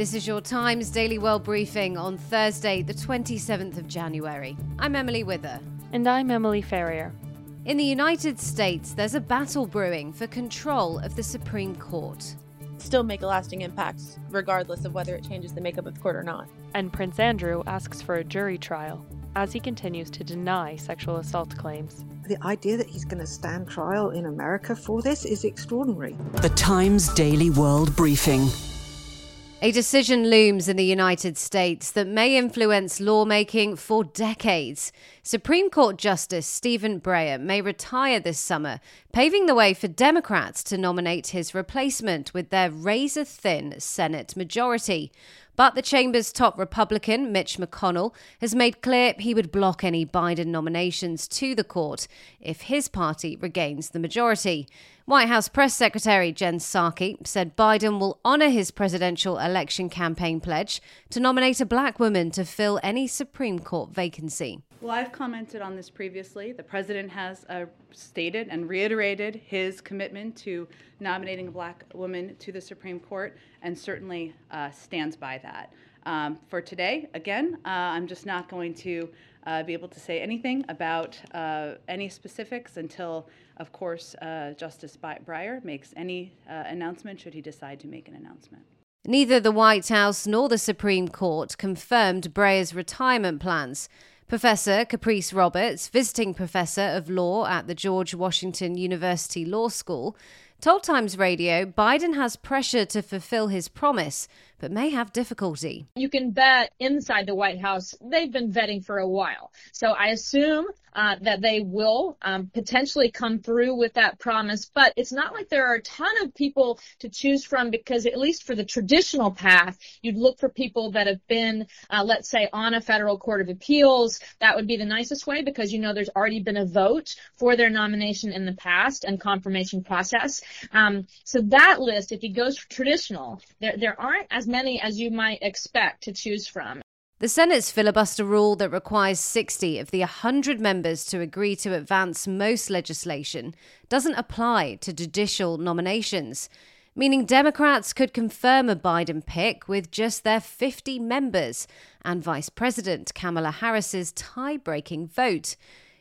This is your Times Daily World Briefing on Thursday, the 27th of January. I'm Emily Wither. And I'm Emily Ferrier. In the United States, there's a battle brewing for control of the Supreme Court. Still make a lasting impact, regardless of whether it changes the makeup of the court or not. And Prince Andrew asks for a jury trial as he continues to deny sexual assault claims. The idea that he's going to stand trial in America for this is extraordinary. The Times Daily World Briefing. A decision looms in the United States that may influence lawmaking for decades. Supreme Court Justice Stephen Breyer may retire this summer, paving the way for Democrats to nominate his replacement with their razor thin Senate majority. But the chamber's top Republican, Mitch McConnell, has made clear he would block any Biden nominations to the court if his party regains the majority. White House Press Secretary Jen Psaki said Biden will honor his presidential election campaign pledge to nominate a black woman to fill any Supreme Court vacancy. Well, I've commented on this previously. The president has uh, stated and reiterated his commitment to nominating a black woman to the Supreme Court and certainly uh, stands by that. Um, for today, again, uh, I'm just not going to uh, be able to say anything about uh, any specifics until, of course, uh, Justice Breyer makes any announcement should he decide to make an announcement. Neither the White House nor the Supreme Court confirmed Breyer's retirement plans. Professor Caprice Roberts, visiting professor of law at the George Washington University Law School, told Times Radio Biden has pressure to fulfill his promise, but may have difficulty. You can bet inside the White House, they've been vetting for a while. So I assume uh, that they will um, potentially come through with that promise. But it's not like there are a ton of people to choose from because, at least for the traditional path, you'd look for people that have been, uh, let's say, on a federal court of appeals. That would be the nicest way because you know there's already been a vote for their nomination in the past and confirmation process. Um, so that list, if he goes traditional, there, there aren't as many as you might expect to choose from. The Senate's filibuster rule that requires 60 of the 100 members to agree to advance most legislation doesn't apply to judicial nominations, meaning Democrats could confirm a Biden pick with just their 50 members and Vice President Kamala Harris's tie breaking vote.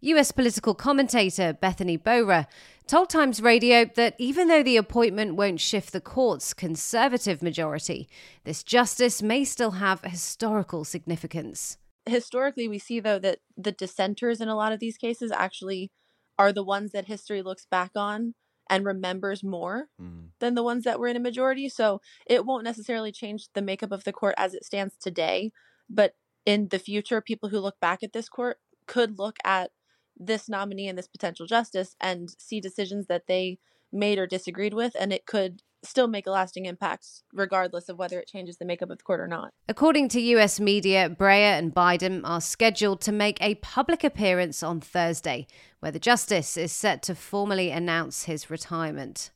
US political commentator Bethany Bora told Times Radio that even though the appointment won't shift the court's conservative majority, this justice may still have historical significance. Historically, we see, though, that the dissenters in a lot of these cases actually are the ones that history looks back on and remembers more mm. than the ones that were in a majority. So it won't necessarily change the makeup of the court as it stands today. But in the future, people who look back at this court could look at this nominee and this potential justice and see decisions that they made or disagreed with, and it could still make a lasting impact, regardless of whether it changes the makeup of the court or not. According to US media, Breyer and Biden are scheduled to make a public appearance on Thursday, where the justice is set to formally announce his retirement.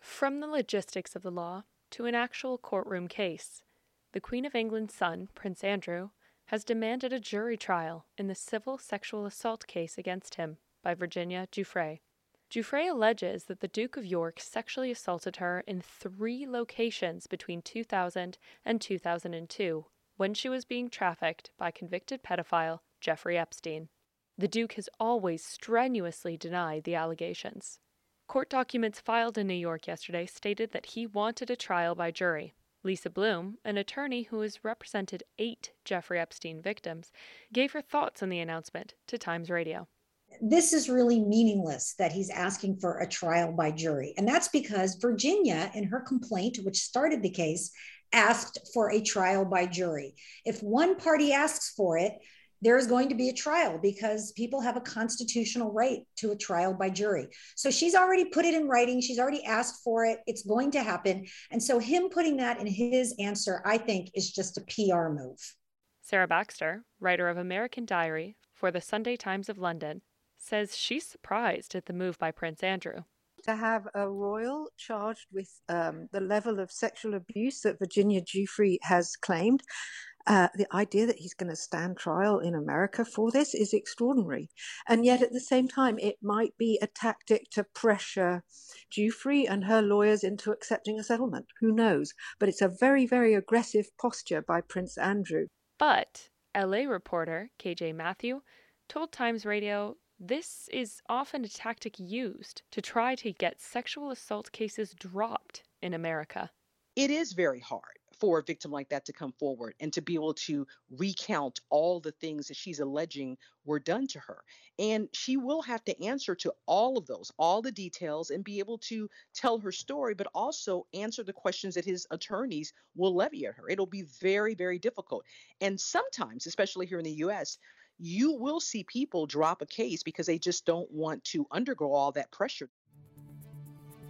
From the logistics of the law to an actual courtroom case, the Queen of England's son, Prince Andrew, has demanded a jury trial in the civil sexual assault case against him by Virginia Giuffre. Giuffre alleges that the Duke of York sexually assaulted her in three locations between 2000 and 2002 when she was being trafficked by convicted pedophile Jeffrey Epstein. The Duke has always strenuously denied the allegations. Court documents filed in New York yesterday stated that he wanted a trial by jury. Lisa Bloom, an attorney who has represented eight Jeffrey Epstein victims, gave her thoughts on the announcement to Times Radio. This is really meaningless that he's asking for a trial by jury. And that's because Virginia, in her complaint, which started the case, asked for a trial by jury. If one party asks for it, there is going to be a trial because people have a constitutional right to a trial by jury. So she's already put it in writing. She's already asked for it. It's going to happen. And so him putting that in his answer, I think, is just a PR move. Sarah Baxter, writer of American Diary for the Sunday Times of London, says she's surprised at the move by Prince Andrew. To have a royal charged with um, the level of sexual abuse that Virginia Giuffre has claimed uh, the idea that he's going to stand trial in America for this is extraordinary. And yet, at the same time, it might be a tactic to pressure Giuffre and her lawyers into accepting a settlement. Who knows? But it's a very, very aggressive posture by Prince Andrew. But LA reporter KJ Matthew told Times Radio this is often a tactic used to try to get sexual assault cases dropped in America. It is very hard for a victim like that to come forward and to be able to recount all the things that she's alleging were done to her. And she will have to answer to all of those, all the details, and be able to tell her story, but also answer the questions that his attorneys will levy at her. It'll be very, very difficult. And sometimes, especially here in the US, you will see people drop a case because they just don't want to undergo all that pressure.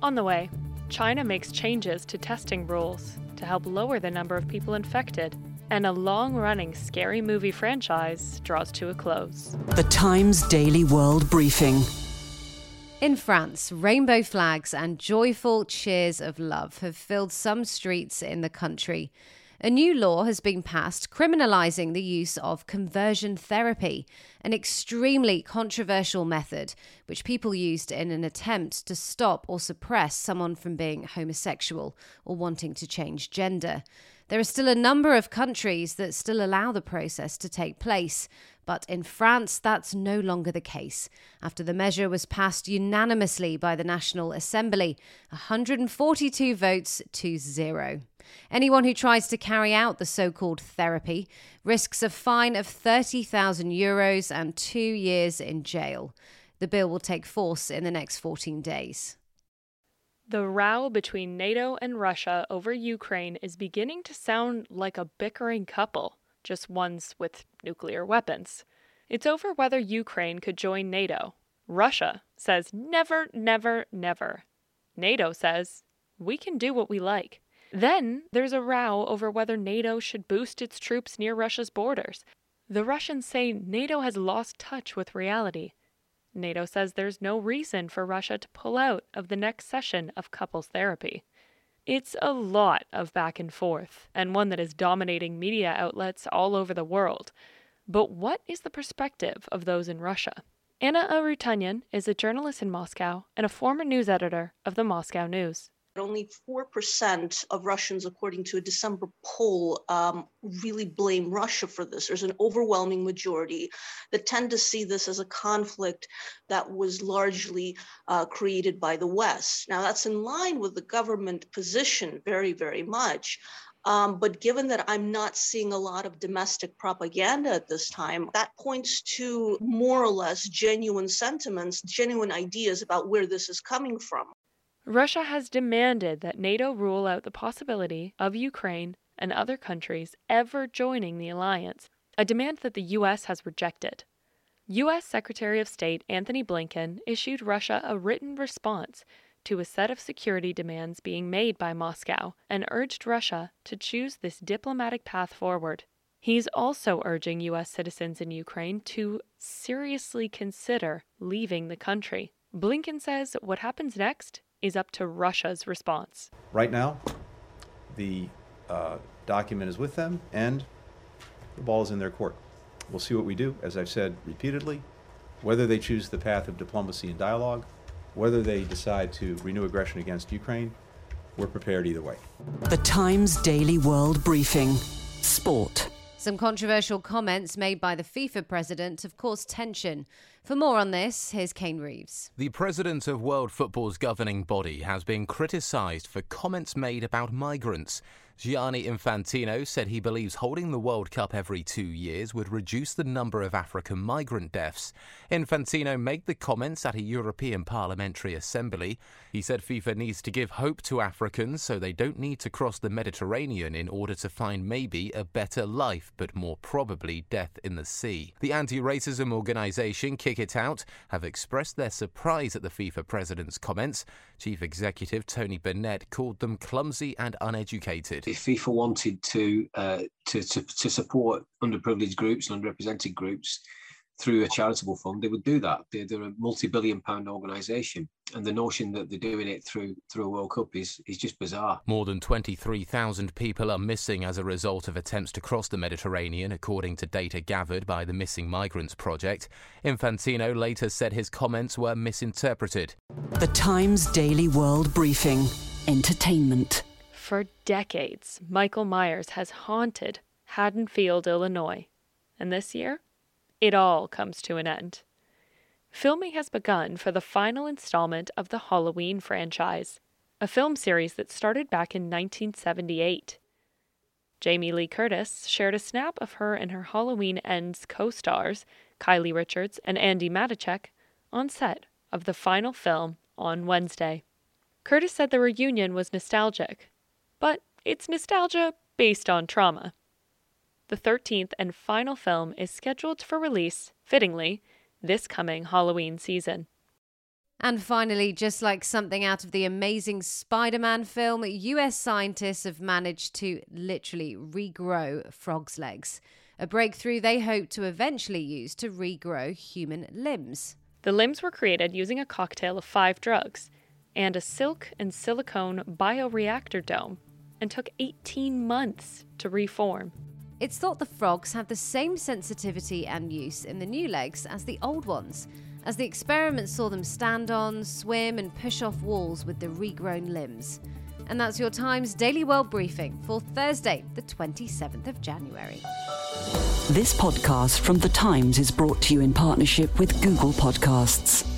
On the way, China makes changes to testing rules to help lower the number of people infected, and a long running scary movie franchise draws to a close. The Times Daily World Briefing. In France, rainbow flags and joyful cheers of love have filled some streets in the country. A new law has been passed criminalizing the use of conversion therapy, an extremely controversial method which people used in an attempt to stop or suppress someone from being homosexual or wanting to change gender. There are still a number of countries that still allow the process to take place, but in France, that's no longer the case. After the measure was passed unanimously by the National Assembly, 142 votes to zero. Anyone who tries to carry out the so called therapy risks a fine of 30,000 euros and two years in jail. The bill will take force in the next 14 days. The row between NATO and Russia over Ukraine is beginning to sound like a bickering couple, just ones with nuclear weapons. It's over whether Ukraine could join NATO. Russia says never, never, never. NATO says we can do what we like. Then there's a row over whether NATO should boost its troops near Russia's borders. The Russians say NATO has lost touch with reality. NATO says there's no reason for Russia to pull out of the next session of couples therapy. It's a lot of back and forth, and one that is dominating media outlets all over the world. But what is the perspective of those in Russia? Anna Arutunyan is a journalist in Moscow and a former news editor of the Moscow News only 4% of Russians, according to a December poll, um, really blame Russia for this. There's an overwhelming majority that tend to see this as a conflict that was largely uh, created by the West. Now, that's in line with the government position very, very much. Um, but given that I'm not seeing a lot of domestic propaganda at this time, that points to more or less genuine sentiments, genuine ideas about where this is coming from. Russia has demanded that NATO rule out the possibility of Ukraine and other countries ever joining the alliance, a demand that the U.S. has rejected. U.S. Secretary of State Antony Blinken issued Russia a written response to a set of security demands being made by Moscow and urged Russia to choose this diplomatic path forward. He's also urging U.S. citizens in Ukraine to seriously consider leaving the country. Blinken says what happens next is up to Russia's response. Right now, the uh, document is with them and the ball is in their court. We'll see what we do, as I've said repeatedly, whether they choose the path of diplomacy and dialogue, whether they decide to renew aggression against Ukraine, we're prepared either way. The Times Daily World Briefing Sport. Some controversial comments made by the FIFA president have caused tension. For more on this, here's Kane Reeves. The president of World Football's governing body has been criticised for comments made about migrants. Gianni Infantino said he believes holding the World Cup every two years would reduce the number of African migrant deaths. Infantino made the comments at a European Parliamentary Assembly. He said FIFA needs to give hope to Africans so they don't need to cross the Mediterranean in order to find maybe a better life, but more probably death in the sea. The anti racism organisation Kick It Out have expressed their surprise at the FIFA president's comments. Chief Executive Tony Burnett called them clumsy and uneducated if FIFA wanted to, uh, to, to to support underprivileged groups and underrepresented groups through a charitable fund, they would do that. They're, they're a multi-billion-pound organisation, and the notion that they're doing it through through a World Cup is is just bizarre. More than 23,000 people are missing as a result of attempts to cross the Mediterranean, according to data gathered by the Missing Migrants Project. Infantino later said his comments were misinterpreted. The Times Daily World Briefing. Entertainment. For decades, Michael Myers has haunted Haddonfield, Illinois. And this year, it all comes to an end. Filming has begun for the final installment of the Halloween franchise, a film series that started back in 1978. Jamie Lee Curtis shared a snap of her and her Halloween Ends co stars, Kylie Richards and Andi Matichak, on set of the final film on Wednesday. Curtis said the reunion was nostalgic but it's nostalgia based on trauma. The 13th and final film is scheduled for release, fittingly, this coming Halloween season. And finally, just like something out of the amazing Spider Man film, US scientists have managed to literally regrow frogs' legs, a breakthrough they hope to eventually use to regrow human limbs. The limbs were created using a cocktail of five drugs and a silk and silicone bioreactor dome and took 18 months to reform. It's thought the frogs have the same sensitivity and use in the new legs as the old ones, as the experiment saw them stand on, swim, and push off walls with the regrown limbs. And that's your Times Daily World Briefing for Thursday, the 27th of January. This podcast from The Times is brought to you in partnership with Google Podcasts.